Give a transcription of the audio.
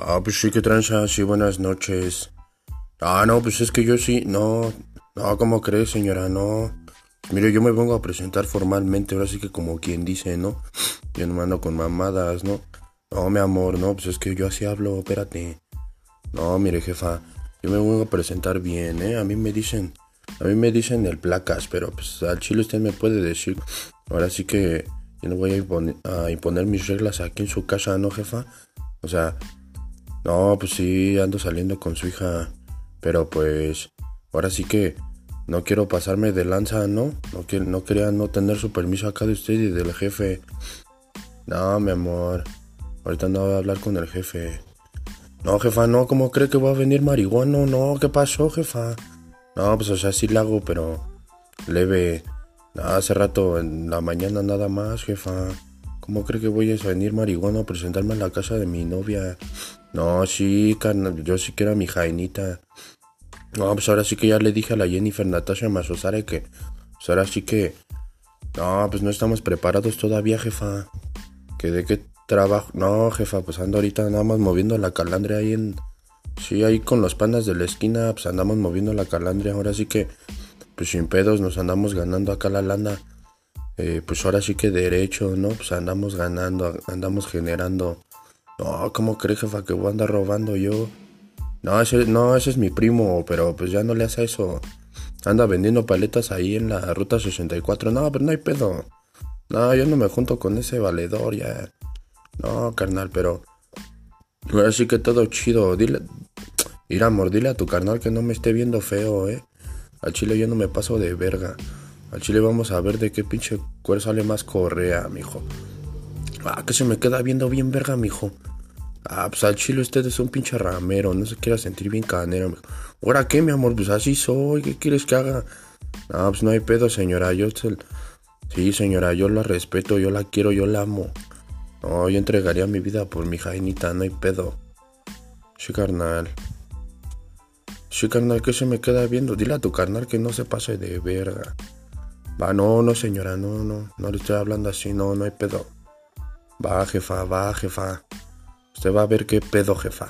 Ah, pues sí, que tranza, sí, buenas noches. Ah, no, pues es que yo sí, no, no, ¿cómo crees, señora? No. Mire, yo me vengo a presentar formalmente, ahora sí que como quien dice, ¿no? Yo no mando con mamadas, ¿no? No, mi amor, no, pues es que yo así hablo, espérate. No, mire, jefa, yo me vengo a presentar bien, ¿eh? A mí me dicen, a mí me dicen el placas, pero pues al chile usted me puede decir. Ahora sí que yo no voy a a imponer mis reglas aquí en su casa, ¿no, jefa? O sea, no, pues sí, ando saliendo con su hija. Pero pues, ahora sí que no quiero pasarme de lanza, ¿no? No, quiero, no quería no tener su permiso acá de usted y del jefe. No, mi amor. Ahorita no voy a hablar con el jefe. No, jefa, no, ¿cómo cree que va a venir marihuano? No, ¿qué pasó, jefa? No, pues o sea, sí la hago, pero leve. No, hace rato, en la mañana nada más, jefa. ¿Cómo cree que voy a venir marihuana a presentarme en la casa de mi novia? No, sí, carnal, yo sí que era mi jainita. No, pues ahora sí que ya le dije a la Jennifer Natasha Masosare que... Pues ahora sí que... No, pues no estamos preparados todavía, jefa. ¿Que de qué trabajo? No, jefa, pues ando ahorita nada más moviendo la calandria ahí en... Sí, ahí con los panas de la esquina, pues andamos moviendo la calandria. Ahora sí que... Pues sin pedos nos andamos ganando acá la lana. Eh, pues ahora sí que derecho, ¿no? Pues andamos ganando, andamos generando... No, ¿cómo cree, jefa, que voy a andar robando yo? No ese, no, ese es mi primo, pero pues ya no le hace eso. Anda vendiendo paletas ahí en la ruta 64. No, pero no hay pedo. No, yo no me junto con ese valedor ya. No, carnal, pero... Ahora sí que todo chido. Dile... Ir amor, dile a tu carnal que no me esté viendo feo, eh. Al chile yo no me paso de verga. Al chile vamos a ver de qué pinche cuero sale más correa, mijo. Ah, que se me queda viendo bien verga, mijo. Ah, pues al chile usted es un pinche ramero, no se quiera sentir bien canero. ¿Ahora qué, mi amor? Pues así soy, ¿qué quieres que haga? Ah, pues no hay pedo, señora, yo Sí, señora, yo la respeto, yo la quiero, yo la amo. No, yo entregaría mi vida por mi jainita, no hay pedo. Sí, carnal. Sí, carnal, ¿qué se me queda viendo? Dile a tu carnal que no se pase de verga. Va, no, no, señora, no, no, no le estoy hablando así, no, no hay pedo. Va, jefa, va, jefa. Usted va a ver qué pedo, jefa.